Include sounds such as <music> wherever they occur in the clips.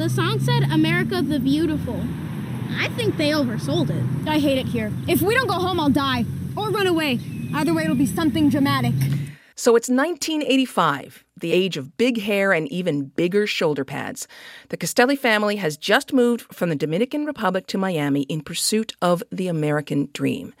the song said America the Beautiful. I think they oversold it. I hate it here. If we don't go home, I'll die. Or run away. Either way, it'll be something dramatic. So it's 1985, the age of big hair and even bigger shoulder pads. The Castelli family has just moved from the Dominican Republic to Miami in pursuit of the American dream.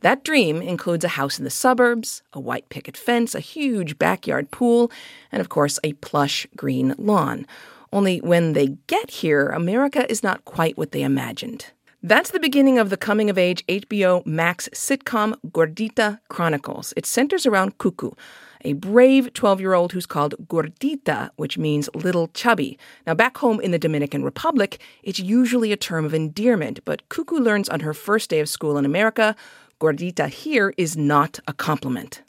That dream includes a house in the suburbs, a white picket fence, a huge backyard pool, and of course, a plush green lawn. Only when they get here, America is not quite what they imagined. That's the beginning of the coming of age HBO Max sitcom Gordita Chronicles. It centers around Cucu, a brave 12 year old who's called Gordita, which means little chubby. Now, back home in the Dominican Republic, it's usually a term of endearment, but Cucu learns on her first day of school in America Gordita here is not a compliment.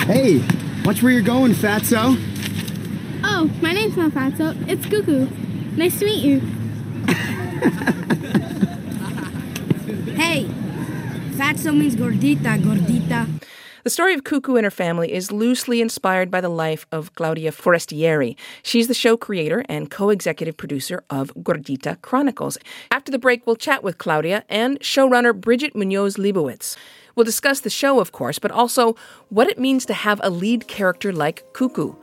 Hey, watch where you're going, fatso. My name's not Fatso. It's Cucu. Nice to meet you. <laughs> hey, Fatso means gordita, gordita. The story of Cucu and her family is loosely inspired by the life of Claudia Forestieri. She's the show creator and co executive producer of Gordita Chronicles. After the break, we'll chat with Claudia and showrunner Brigitte Munoz Leibowitz. We'll discuss the show, of course, but also what it means to have a lead character like Cucu.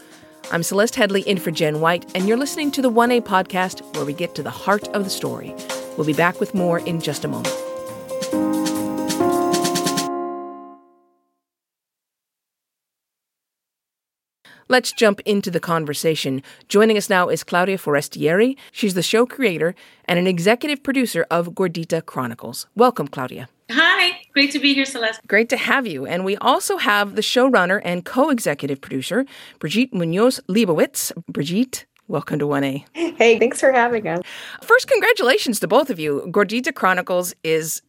I'm Celeste Headlee in for Jenn White, and you're listening to the 1A podcast where we get to the heart of the story. We'll be back with more in just a moment. Let's jump into the conversation. Joining us now is Claudia Forestieri. She's the show creator and an executive producer of Gordita Chronicles. Welcome, Claudia. Hi, great to be here, Celeste. Great to have you. And we also have the showrunner and co executive producer, Brigitte Munoz Leibowitz. Brigitte, welcome to 1A. Hey, thanks for having us. First, congratulations to both of you. Gordita Chronicles is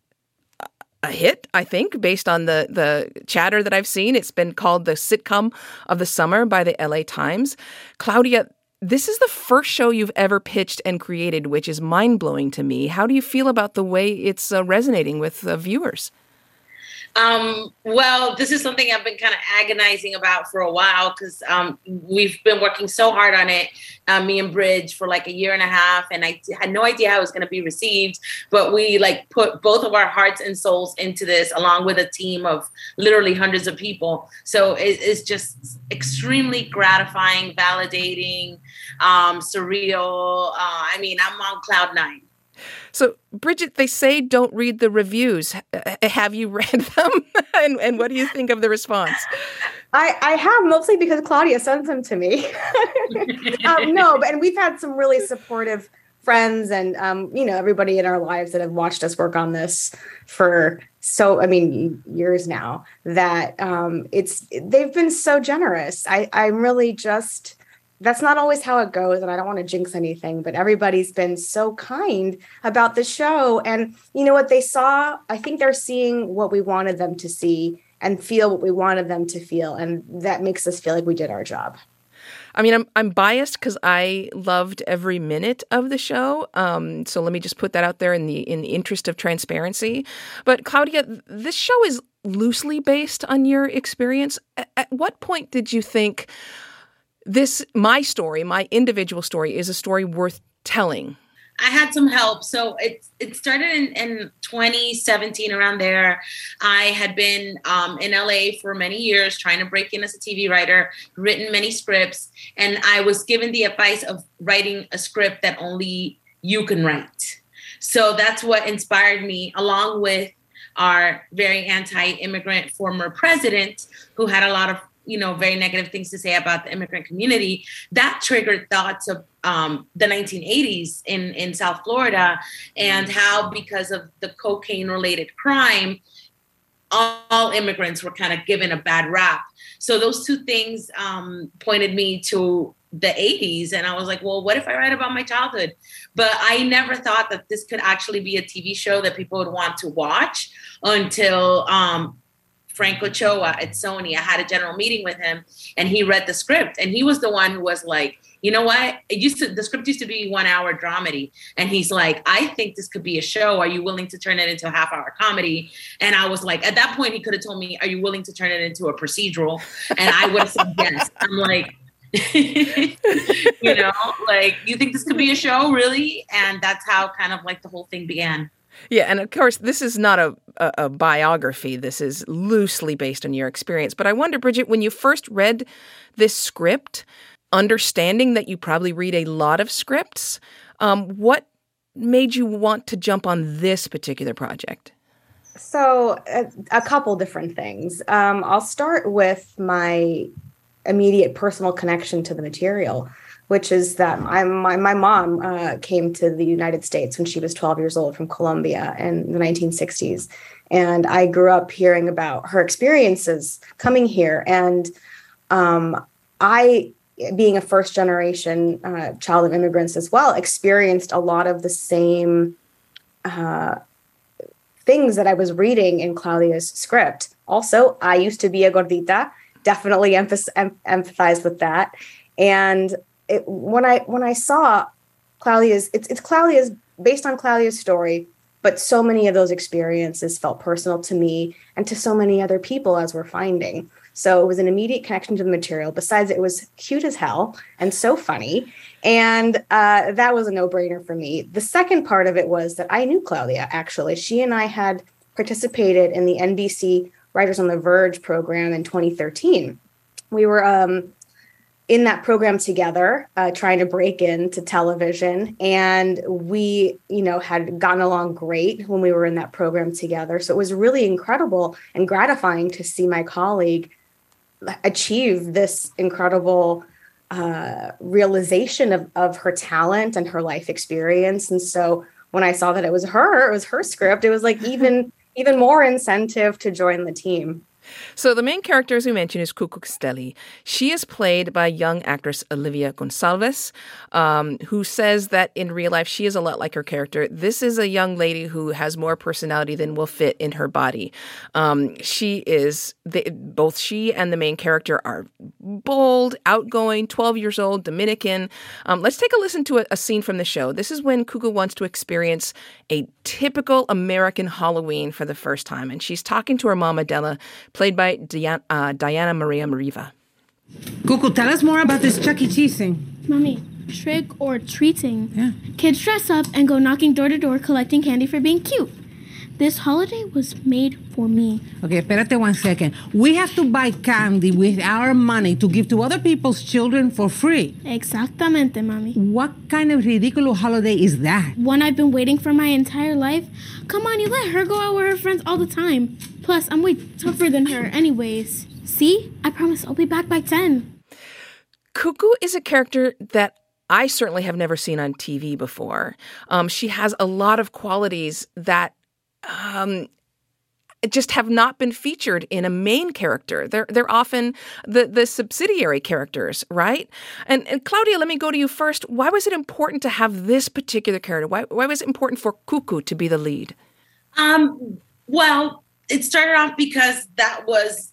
a hit, I think, based on the the chatter that I've seen. It's been called the sitcom of the summer by the LA Times. Claudia, this is the first show you've ever pitched and created, which is mind blowing to me. How do you feel about the way it's uh, resonating with uh, viewers? Um, well, this is something I've been kind of agonizing about for a while because um, we've been working so hard on it, uh, me and Bridge, for like a year and a half, and I had no idea how it was going to be received. But we like put both of our hearts and souls into this, along with a team of literally hundreds of people. So it, it's just extremely gratifying, validating, um, surreal. Uh, I mean, I'm on cloud nine. So, Brigitte, they say don't read the reviews. Have you <laughs> read them? <laughs> and, and what do you think of the response? I, I have mostly because Claudia sends them to me. <laughs> um, no, but and we've had some really supportive friends and um, you know everybody in our lives that have watched us work on this for so I mean years now. That um, it's they've been so generous. I I'm really just that's not always how it goes and i don't want to jinx anything but everybody's been so kind about the show and you know what they saw i think they're seeing what we wanted them to see and feel what we wanted them to feel and that makes us feel like we did our job I mean, I'm I'm biased because I loved every minute of the show. Um, so let me just put that out there in the in the interest of transparency. But Claudia, this show is loosely based on your experience. At, at what point did you think? This my story, my individual story, is a story worth telling. I had some help. So it it started in, in 2017 around there. I had been um, in LA for many years trying to break in as a TV writer, written many scripts, and I was given the advice of writing a script that only you can write. So that's what inspired me, along with our very anti-immigrant former president, who had a lot of you know very negative things to say about the immigrant community that triggered thoughts of um, the 1980s in in south florida and how because of the cocaine related crime all immigrants were kind of given a bad rap. So those two things um, pointed me to the 80s and i was like well what if i write about my childhood? But i never thought that this could actually be a tv show that people would want to watch until um, Frank Ochoa at Sony. I had a general meeting with him and he read the script and he was the one who was like, you know what? It used to the script used to be one hour dramedy. And he's like, I think this could be a show. Are you willing to turn it into a half hour comedy? And I was like, at that point, he could have told me, Are you willing to turn it into a procedural? And I would have said yes. I'm like, <laughs> you know, like you think this could be a show, really? And that's how kind of like the whole thing began. Yeah, and of course, this is not a, a, a, biography. This is loosely based on your experience. But I wonder, Brigitte, when you first read this script, understanding that you probably read a lot of scripts, um, what made you want to jump on this particular project? So, a, a couple different things. Um, I'll start with my immediate personal connection to the material, which is that my, my, my mom uh, came to the United States when she was 12 years old from Colombia in the 1960s. And I grew up hearing about her experiences coming here. And um, I, being a first generation uh, child of immigrants as well, experienced a lot of the same uh, things that I was reading in Claudia's script. Also, I used to be a gordita definitely emph- em- empathize with that. And it, when I when I saw Claudia's, it's it's Claudia's based on Claudia's story, but so many of those experiences felt personal to me and to so many other people as we're finding. So it was an immediate connection to the material. Besides, it was cute as hell and so funny. And uh, that was a no brainer for me. The second part of it was that I knew Claudia, actually. She and I had participated in the NBC Writers on the Verge program in 2013. We were um, in that program together, uh, trying to break into television, and we, you know, had gotten along great when we were in that program together. So it was really incredible and gratifying to see my colleague achieve this incredible uh, realization of, of her talent and her life experience. And so when I saw that it was her, it was her script, it was like even <laughs> even more incentive to join the team. So the main character, as we mentioned, is Cuco Castelli. She is played by young actress Olivia Gonçalves, um, who says that in real life she is a lot like her character. This is a young lady who has more personality than will fit in her body. Um, she is both she and the main character are bold, outgoing, twelve years old, Dominican. Um, let's take a listen to a, a, scene from the show. This is when Cuco wants to experience a typical American Halloween for the first time, and she's talking to her mom Adela played by Diana, uh, Diana Maria Mariva. Cuco, tell us more about this Chuck E. Cheese thing. Mommy, trick or treating. Yeah. Kids dress up and go knocking door to door collecting candy for being cute. This holiday was made for me. Okay, espérate one second. We have to buy candy with our money to give to other people's children for free. Exactamente, mommy. What kind of ridiculous holiday is that? One I've been waiting for my entire life. Come on, you let her go out with her friends all the time. Plus, I'm way tougher than her, anyways. See? I promise I'll be back by 10. Cuco is a character that I certainly have never seen on TV before. Um, she has a lot of qualities that um, just have not been featured in a main character. They're they're often the the subsidiary characters, right? And and Claudia, let me go to you first. Why was it important to have this particular character? Why why was it important for Cucu to be the lead? Um, well, it started off because that was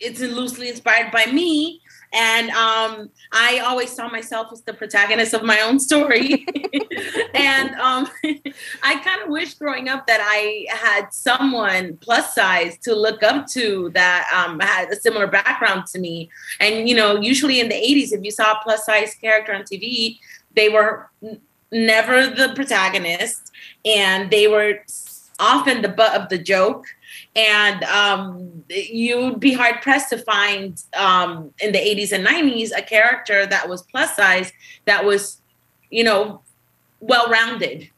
it's loosely inspired by me and um, I always saw myself as the protagonist of my own story. <laughs> and um, <laughs> I kind of wish growing up that I had someone plus size to look up to that um, had a similar background to me. And, you know, usually in the 80s, if you saw a plus size character on TV, they were n- never the protagonist and they were often the butt of the joke and um, you'd be hard pressed to find um, in the 80s and 90s a character that was plus size that was you know well rounded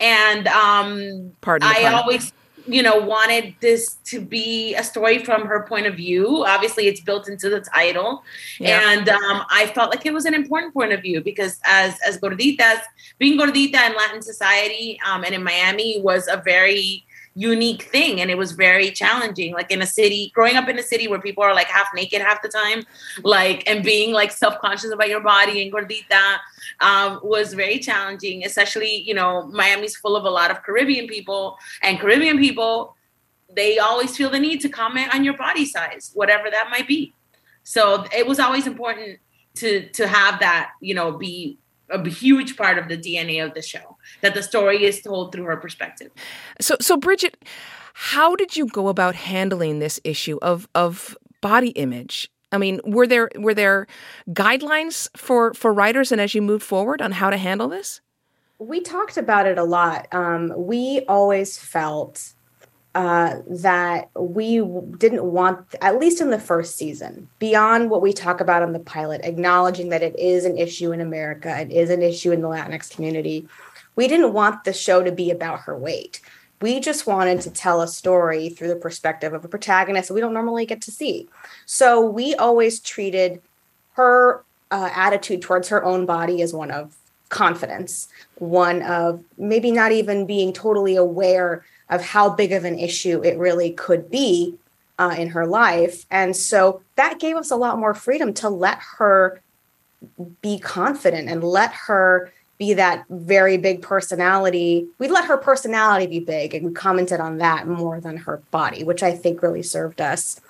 and um, Pardon i always you know wanted this to be a story from her point of view. Obviously it's built into the title. Yeah. and um, i felt like it was an important point of view because as as gorditas being gordita in latin society um, and in miami was a very unique thing and it was very challenging. Like in a city growing up in a city where people are like half naked half the time like and being like self-conscious about your body and gordita um, was very challenging especially you know miami's full of a lot of caribbean people and caribbean people they always feel the need to comment on your body size whatever that might be. So it was always important to to have that you know be a huge part of the DNA of the show that the story is told through her perspective. So, so Brigitte, how did you go about handling this issue of of body image? I mean, were there were there guidelines for for writers and as you moved forward on how to handle this? We talked about it a lot. Um, we always felt uh, that we didn't want, at least in the first season, beyond what we talk about on the pilot, acknowledging that it is an issue in America, it is an issue in the Latinx community. We didn't want the show to be about her weight. We just wanted to tell a story through the perspective of a protagonist that we don't normally get to see. So we always treated her uh, attitude towards her own body as one of confidence, one of maybe not even being totally aware of how big of an issue it really could be uh, in her life. And so that gave us a lot more freedom to let her be confident and let her be that very big personality. We let her personality be big and we commented on that more than her body, which I think really served us.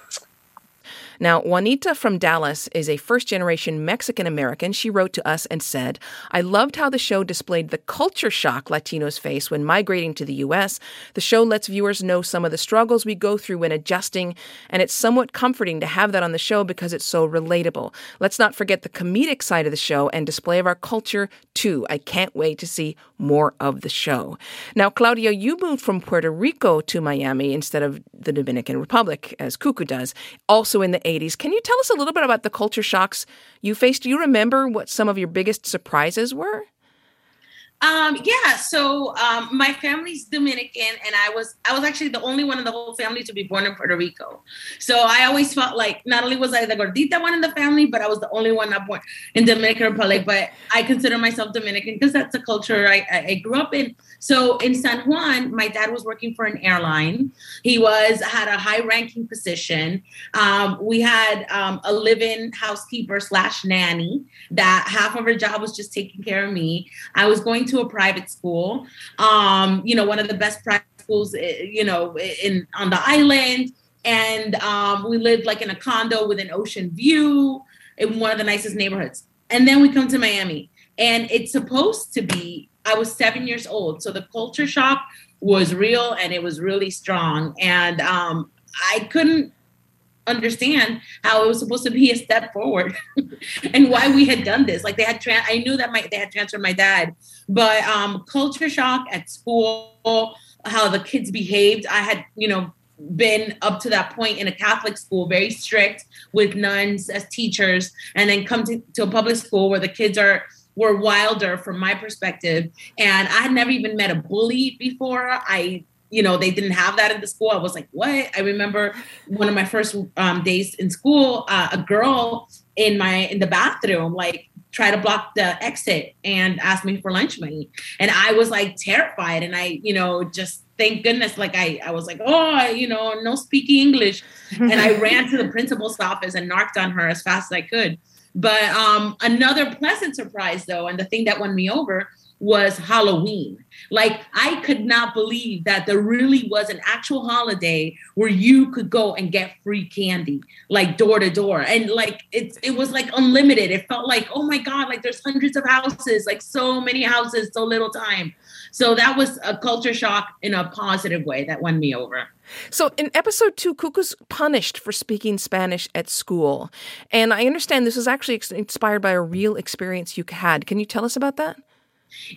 Now, Juanita from Dallas is a first generation Mexican American. She wrote to us and said, I loved how the show displayed the culture shock Latinos face when migrating to the U.S. The show lets viewers know some of the struggles we go through when adjusting, and it's somewhat comforting to have that on the show because it's so relatable. Let's not forget the comedic side of the show and display of our culture, too. I can't wait to see more of the show. Now, Claudia, you moved from Puerto Rico to Miami instead of the Dominican Republic, as Cucu does, also in the 80s. Can you tell us a little bit about the culture shocks you faced? Do you remember what some of your biggest surprises were? Um, yeah, so um, my family's Dominican, and I was I was actually the only one in the whole family to be born in Puerto Rico. So I always felt like not only was I the gordita one in the family, but I was the only one not born in the Dominican Republic. But I consider myself Dominican because that's the culture I, I grew up in. So in San Juan, my dad was working for an airline. He was had a high ranking position. Um, we had um, a live-in housekeeper slash nanny that half of her job was just taking care of me. I was going to a private school, um, you know, one of the best private schools, eh, you know, in on the island. And um, we lived like in a condo with an ocean view in one of the nicest neighborhoods. And then we come to Miami, and it's supposed to be. I was seven years old, so the culture shock was real and it was really strong. And um, I couldn't understand how it was supposed to be a step forward <laughs> and why we had done this. Like they had, tra- I knew that my they had transferred my dad, but um, culture shock at school, how the kids behaved. I had, you know, been up to that point in a Catholic school, very strict with nuns as teachers, and then come to, to a public school where the kids are were wilder from my perspective. And I had never even met a bully before. I you know they didn't have that in the school. I was like what? I remember one of my first um, days in school uh, a girl in my in the bathroom like try to block the exit and ask me for lunch money. And i was like terrified. And i you know just thank goodness like i i was like oh you know no speaking english. And i ran to the <laughs> principal's office and knocked on her as fast as i could. But um another pleasant surprise though and the thing that won me over was Halloween. Like I could not believe that there really was an actual holiday where you could go and get free candy, like door to door. And like it's it was like unlimited. It felt like, oh my God, like there's hundreds of houses, like so many houses, so little time. So that was a culture shock in a positive way that won me over. So in episode two, Cucu's punished for speaking Spanish at school. And I understand this was actually inspired by a real experience you had. Can you tell us about that?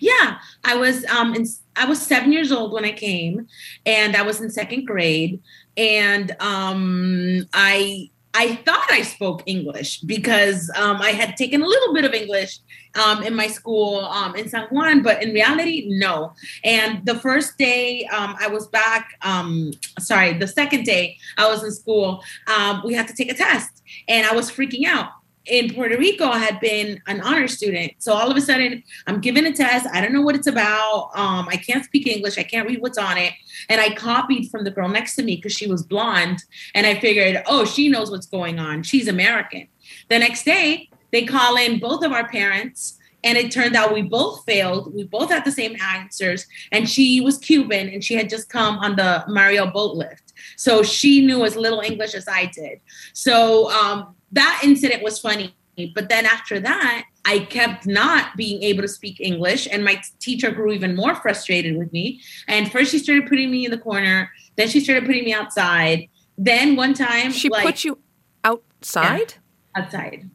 Yeah, I was um in, I was 7 years old when I came and I was in second grade and um I I thought I spoke English because um, I had taken a little bit of English um, in my school um, in San Juan, but in reality, no. And the first day um, I was back, um, sorry, the second day I was in school, um, we had to take a test and I was freaking out in Puerto Rico, I had been an honor student. So all of a sudden, I'm given a test. I don't know what it's about. Um, I can't speak English. I can't read what's on it. And I copied from the girl next to me because she was blonde. And I figured, oh, she knows what's going on. She's American. The next day, they call in both of our parents. And it turned out we both failed. We both had the same answers. And she was Cuban and she had just come on the Mariel boat lift. So she knew as little English as I did. So um, that incident was funny. But then after that, I kept not being able to speak English, and my teacher grew even more frustrated with me. And first, she started putting me in the corner. Then she started putting me outside. Then one time, she like, put you outside. outside.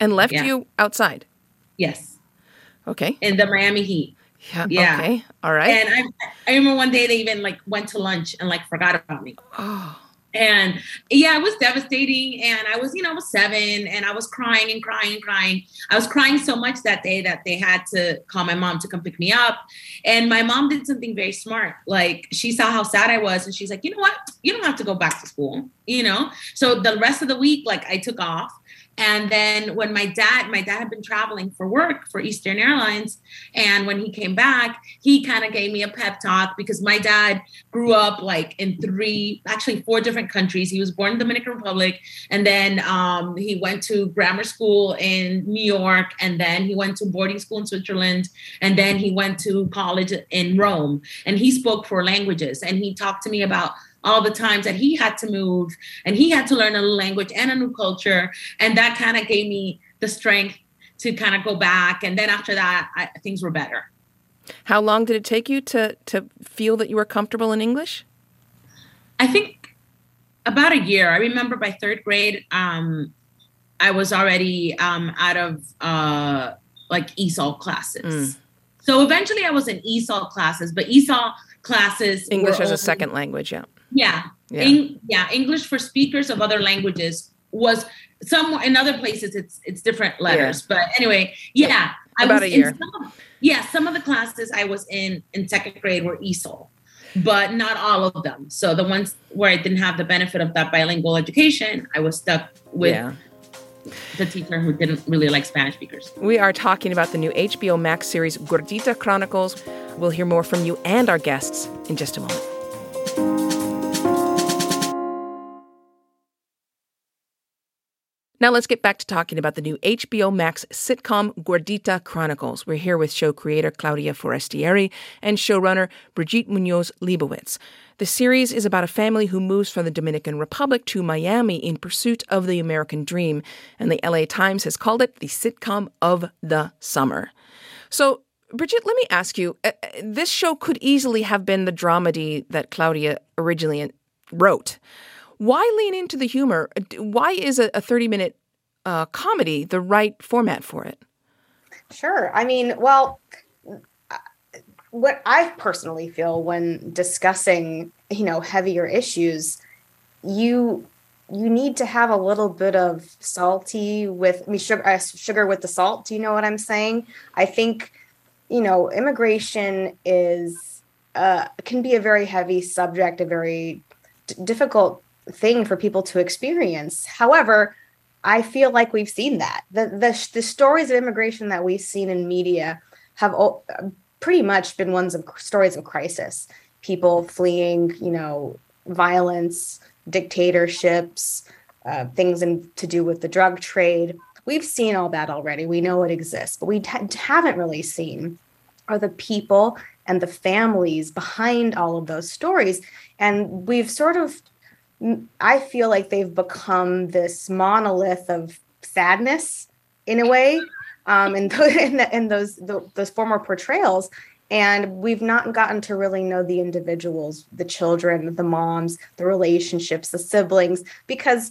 And left Yeah. you outside. Yes, Okay. in the Miami heat. Yeah. Yeah. Okay. All right. And I, I remember one day they even like went to lunch and like forgot about me. oh. And yeah, it was devastating. And I was, you know, I was seven and I was crying and crying and crying. I was crying so much that day that they had to call my mom to come pick me up. And my mom did something very smart. Like she saw how sad I was and she's like, you know what? You don't have to go back to school, you know? So the rest of the week, like I took off. And then when my dad, my dad had been traveling for work for Eastern Airlines. And when he came back, he kind of gave me a pep talk because my dad grew up like in three, actually four different countries. He was born in the Dominican Republic, and then um, he went to grammar school in New York, and then he went to boarding school in Switzerland, and then he went to college in Rome. And he spoke four languages, and he talked to me about all the times that he had to move and he had to learn a language and a new culture, and that kind of gave me the strength to kind of go back. And then after that, I, things were better. How long did it take you to to feel that you were comfortable in English? I think about a year. I remember by third grade, um, I was already um, out of uh, like ESOL classes. So eventually, I was in ESOL classes, but ESOL classes English as a second language, yeah. Yeah, Yeah. Eng- yeah. English for speakers of other languages was some in other places. It's it's different letters, but anyway, yeah. I About was a year. In some of, yeah, some of the classes I was in in second grade were ESOL, but not all of them. So the ones where I didn't have the benefit of that bilingual education, I was stuck with yeah. the teacher who didn't really like Spanish speakers. We are talking about the new HBO Max series Gordita Chronicles. We'll hear more from you and our guests in just a moment. Now let's get back to talking about the new HBO Max sitcom Gordita Chronicles. We're here with show creator Claudia Forestieri and showrunner Brigitte Munoz Leibowitz. The series is about a family who moves from the Dominican Republic to Miami in pursuit of the American dream, and the LA Times has called it the sitcom of the summer. So, Brigitte, let me ask you uh, uh, this show could easily have been the dramedy that Claudia originally wrote. Why lean into the humor? Why is a 30 minute uh, comedy the right format for it? Sure. I mean, well, what I personally feel when discussing, you know, heavier issues, you you need to have a little bit of salty with I mean sugar, uh, sugar with the salt. Do you know what I'm saying? I think, you know, immigration is uh, can be a very heavy subject, a very d- difficult thing for people to experience. However, I feel like we've seen that. The the, the stories of immigration that we've seen in media have o- pretty much been ones of stories of crisis. People fleeing, you know, violence, dictatorships, uh, things in, to do with the drug trade. We've seen all that already. We know it exists, but we ha- haven't really seen are the people and the families behind all of those stories. And we've sort of I feel like they've become this monolith of sadness in a way, um, in, <laughs> in, the, in those the, those former portrayals, and we've not gotten to really know the individuals, the children, the moms, the relationships, the siblings, because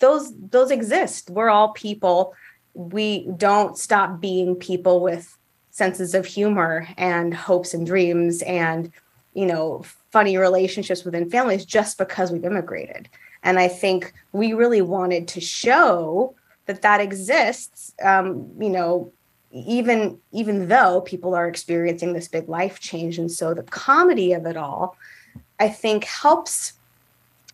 those those exist. We're all people. We don't stop being people with senses of humor and hopes and dreams and you know funny relationships within families just because we've immigrated. And i think we really wanted to show that that exists um, you know even even though people are experiencing this big life change. And so the comedy of it all i think helps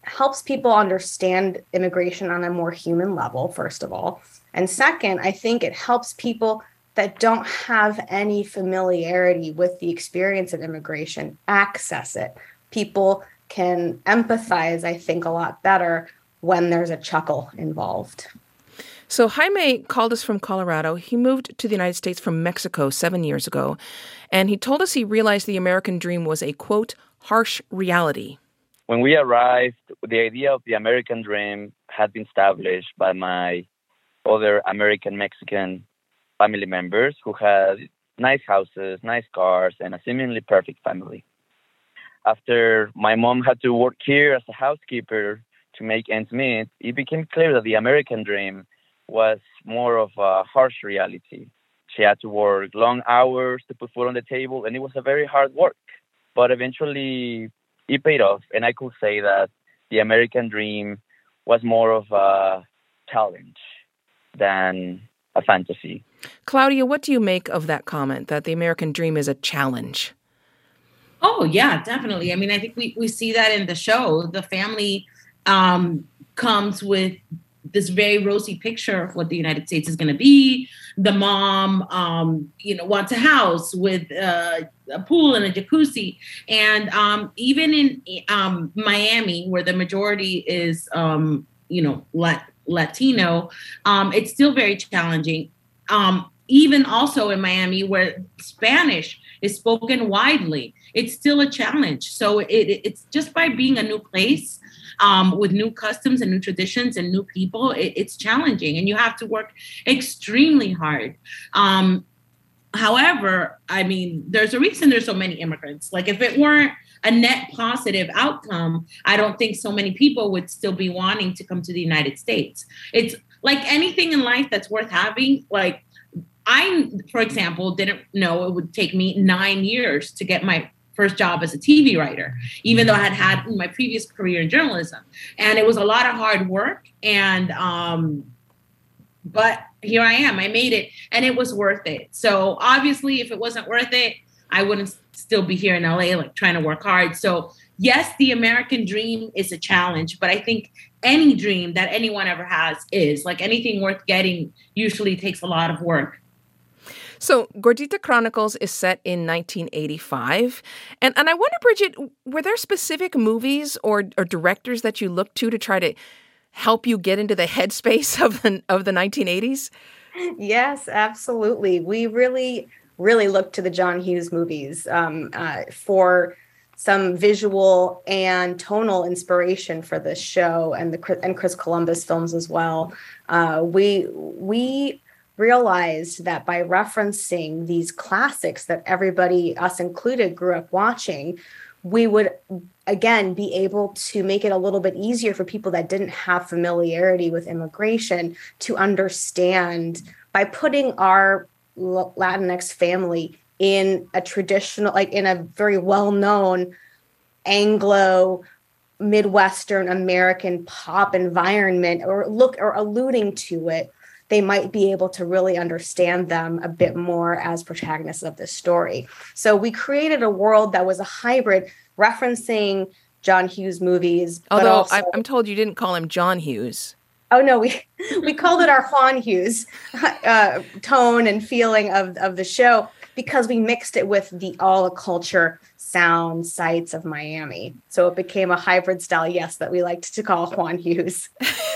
helps people understand immigration on a more human level first of all. And second i think it helps people that don't have any familiarity with the experience of immigration access it. People can empathize, I think, a lot better when there's a chuckle involved. So Jaime called us from Colorado. He moved to the United States from Mexico seven years ago, and he told us he realized the American dream was a quote harsh reality. When we arrived, the idea of the American dream had been established by my other American Mexican family members who had nice houses, nice cars, and a seemingly perfect family. After my mom had to work here as a housekeeper to make ends meet, it became clear that the American dream was more of a harsh reality. She had to work long hours to put food on the table, and it was a very hard work. But eventually, it paid off, and I could say that the American dream was more of a challenge than a fantasy. Claudia, what do you make of that comment that the American dream is a challenge? Oh yeah, definitely. I mean, I think we, we see that in the show. The family um, comes with this very rosy picture of what the United States is going to be. The mom, um, you know, wants a house with uh, a pool and a jacuzzi, and um, even in um, Miami, where the majority is, um, you know, Lat- Latino, um, it's still very challenging. Um, even also in Miami, where Spanish is spoken widely, it's still a challenge. So it, it's just by being a new place um, with new customs and new traditions and new people, it, it's challenging and you have to work extremely hard. Um, however, I mean, there's a reason there's so many immigrants. Like if it weren't a net positive outcome, I don't think so many people would still be wanting to come to the United States. It's like anything in life that's worth having, like I, for example, didn't know it would take me nine years to get my first job as a TV writer, even though I had had my previous career in journalism. And it was a lot of hard work. And, um, but here I am. I made it and it was worth it. So obviously, if it wasn't worth it, I wouldn't still be here in LA, like trying to work hard. So, yes, the American dream is a challenge, but I think any dream that anyone ever has is like anything worth getting usually takes a lot of work. So, Gordita Chronicles is set in 1985. And, and I wonder, Brigitte, were there specific movies or, or directors that you looked to to try to help you get into the headspace <laughs> of the, of the 1980s? Yes, absolutely. We really, really looked to the John Hughes movies um, uh, for some visual and tonal inspiration for this show and the and Chris Columbus films as well. Uh, we we realized that by referencing these classics that everybody, us included, grew up watching, we would again be able to make it a little bit easier for people that didn't have familiarity with immigration to understand by putting our Latinx family in a traditional, like in a very well known Anglo Midwestern American pop environment or look or alluding to it they might be able to really understand them a bit more as protagonists of this story. So we created a world that was a hybrid referencing John Hughes movies. Although also, I'm told you didn't call him John Hughes. Oh no, we <laughs> we called it our Juan Hughes uh, tone and feeling of of the show because we mixed it with the all culture sound sights of Miami. So it became a hybrid style, yes, that we liked to call Juan Hughes.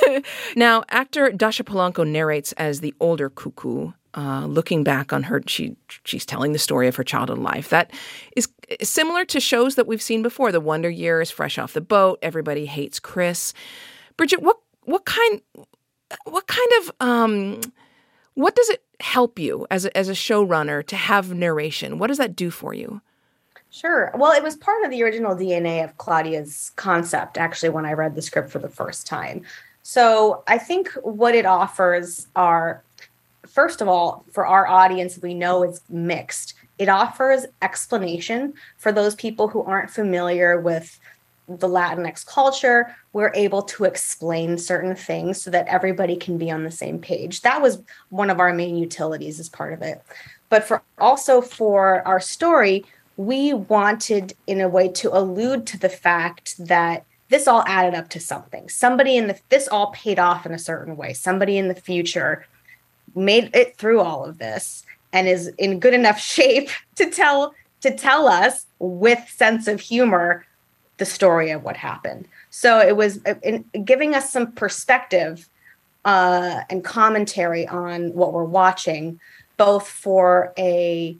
<laughs> now, actor Dascha Polanco narrates as the older cucu. Uh, looking back on her, she she's telling the story of her childhood life. That is similar to shows that we've seen before. The Wonder Years, Fresh Off the Boat, Everybody Hates Chris. Brigitte, what what kind what kind of um, what does it help you as a, as a showrunner to have narration? What does that do for you? Sure. Well, it was part of the original DNA of Claudia's concept, actually, when I read the script for the first time. So I think what it offers are, first of all, for our audience, we know it's mixed. It offers explanation for those people who aren't familiar with the Latinx culture, we're able to explain certain things so that everybody can be on the same page. That was one of our main utilities as part of it. But for also for our story, we wanted in a way to allude to the fact that this all added up to something. Somebody in the this all paid off in a certain way. Somebody in the future made it through all of this and is in good enough <laughs> shape to tell to tell us with sense of humor the story of what happened. So it was uh, in, giving us some perspective uh, and commentary on what we're watching, both for a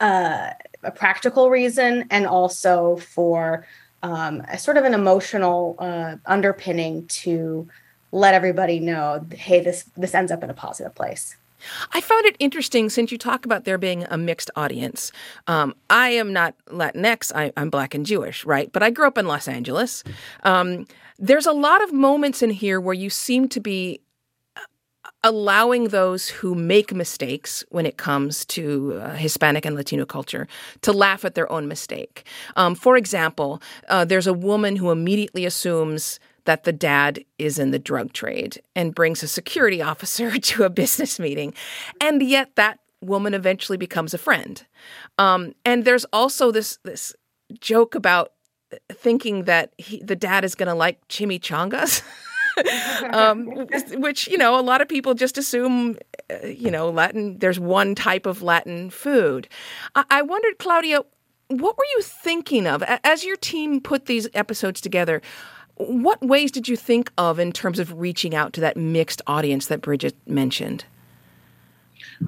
uh, a practical reason and also for um, a sort of an emotional uh, underpinning to let everybody know, hey, this this ends up in a positive place. I found it interesting since you talk about there being a mixed audience. Um, I am not Latinx, I, am black and Jewish, right? But I grew up in Los Angeles. Um, there's a lot of moments in here where you seem to be allowing those who make mistakes when it comes to uh, Hispanic and Latino culture to laugh at their own mistake. Um, for example, uh, there's a woman who immediately assumes that the dad is in the drug trade and brings a security <laughs> officer to a business meeting. And yet that woman eventually becomes a friend. Um, and there's also this this joke about thinking that he, the dad is going to like chimichangas. <laughs> um, which you know a lot of people just assume uh, you know latin there's one type of latin food I-, I wondered claudia what were you thinking of as your team put these episodes together what ways did you think of in terms of reaching out to that mixed audience that brigitte mentioned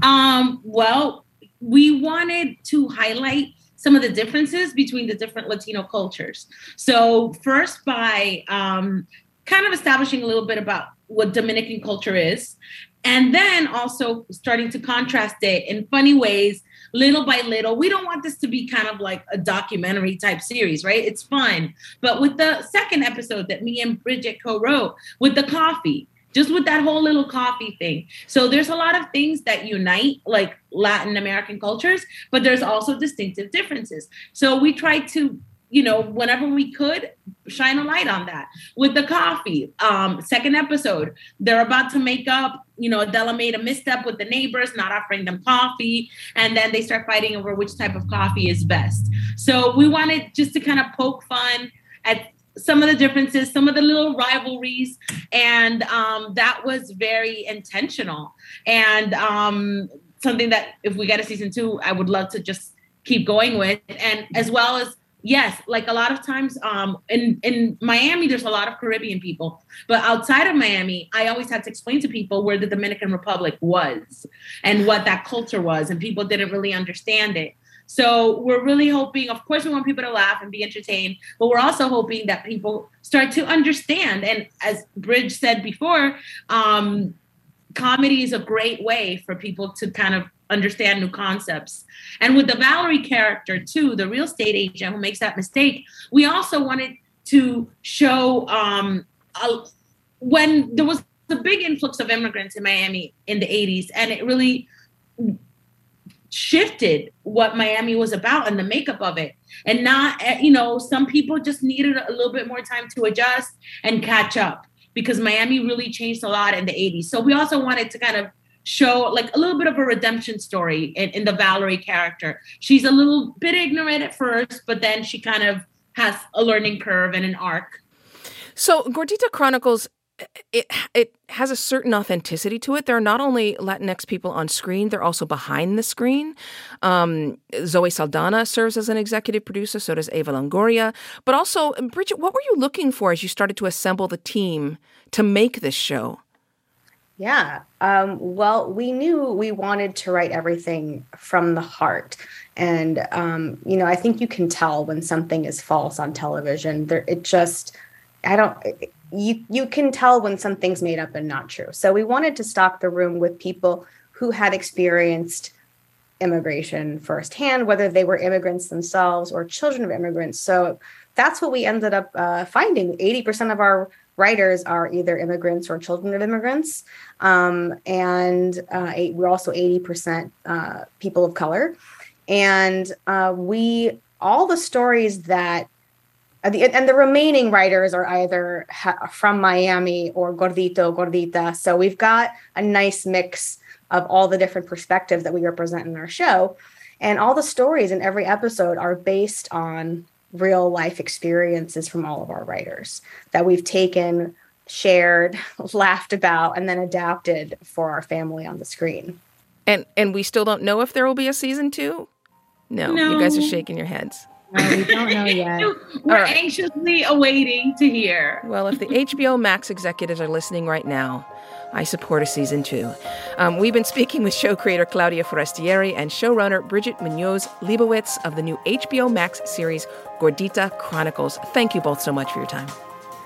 um, well we wanted to highlight some of the differences between the different Latino cultures. So, first, by um, kind of establishing a little bit about what Dominican culture is, and then also starting to contrast it in funny ways, little by little. We don't want this to be kind of like a documentary type series, right? It's fun. But with the second episode that me and Brigitte co wrote with the coffee, just with that whole little coffee thing. So there's a lot of things that unite like Latin American cultures, but there's also distinctive differences. So we try to you know, whenever we could, shine a light on that. With the coffee, um, second episode, they're about to make up. You know, Adela made a misstep with the neighbors, not offering them coffee, and then they start fighting over which type of coffee is best. So we wanted just to kind of poke fun at some of the differences, some of the little rivalries, and um, that was very intentional and um, something that if we get a season two, I would love to just keep going with, and as well as yes, like a lot of times um, in in Miami, there's a lot of Caribbean people, but outside of Miami, I always had to explain to people where the Dominican Republic was and what that culture was, and people didn't really understand it. So we're really hoping, of course, we want people to laugh and be entertained, but we're also hoping that people start to understand. And as Bridge said before, um, comedy is a great way for people to kind of understand new concepts. And with the Valerie character, too, the real estate agent who makes that mistake, we also wanted to show um, a, when there was a big influx of immigrants in Miami in the 80s, and it really shifted what Miami was about and the makeup of it. And not, eh, you know, some people just needed a little bit more time to adjust and catch up because Miami really changed a lot in the 80s. So we also wanted to kind of show like a little bit of a redemption story in, in the Valerie character. She's a little bit ignorant at first, but then she kind of has a learning curve and an arc. So Gordita Chronicles it it has a certain authenticity to it. There are not only Latinx people on screen; they're also behind the screen. Um, Zoe Saldana serves as an executive producer. So does Eva Longoria. But also, Brigitte, what were you looking for as you started to assemble the team to make this show? Yeah. Um, well, we knew we wanted to write everything from the heart. And, um, you know, I think you can tell when something is false on television. There, it just, I don't, you you can tell when something's made up and not true. So we wanted to stock the room with people who had experienced immigration firsthand, whether they were immigrants themselves or children of immigrants. So that's what we ended up uh, finding. 80% of our writers are either immigrants or children of immigrants. Um, and uh, eight, we're also 80% uh, people of color. And uh, we, all the stories that uh, the, and the remaining writers are either ha- from Miami or Gordito, Gordita. So we've got a nice mix of all the different perspectives that we represent in our show. And all the stories in every episode are based on real life experiences from all of our writers that we've taken, shared, <laughs> laughed about, and then adapted for our family on the screen. And and we still don't know if there will be a season two? No, no. you guys are shaking your heads. No, we don't know <laughs> yet. We're right. anxiously awaiting to hear. Well, if the HBO Max executives are listening right now, I support a season two. Um, we've been speaking with show creator Claudia Forestieri and showrunner Brigitte Munoz Leibowitz of the new HBO Max series Gordita Chronicles. Thank you both so much for your time.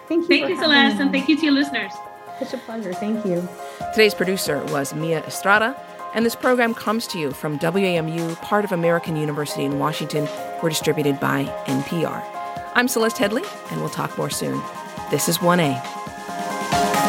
Thank you. Thank you, Celeste, and thank you to your listeners. Such a pleasure. Thank you. Today's producer was Mia Estrada. And this program comes to you from WAMU, part of American University in Washington. We're distributed by NPR. I'm Celeste Headlee, and we'll talk more soon. This is 1A.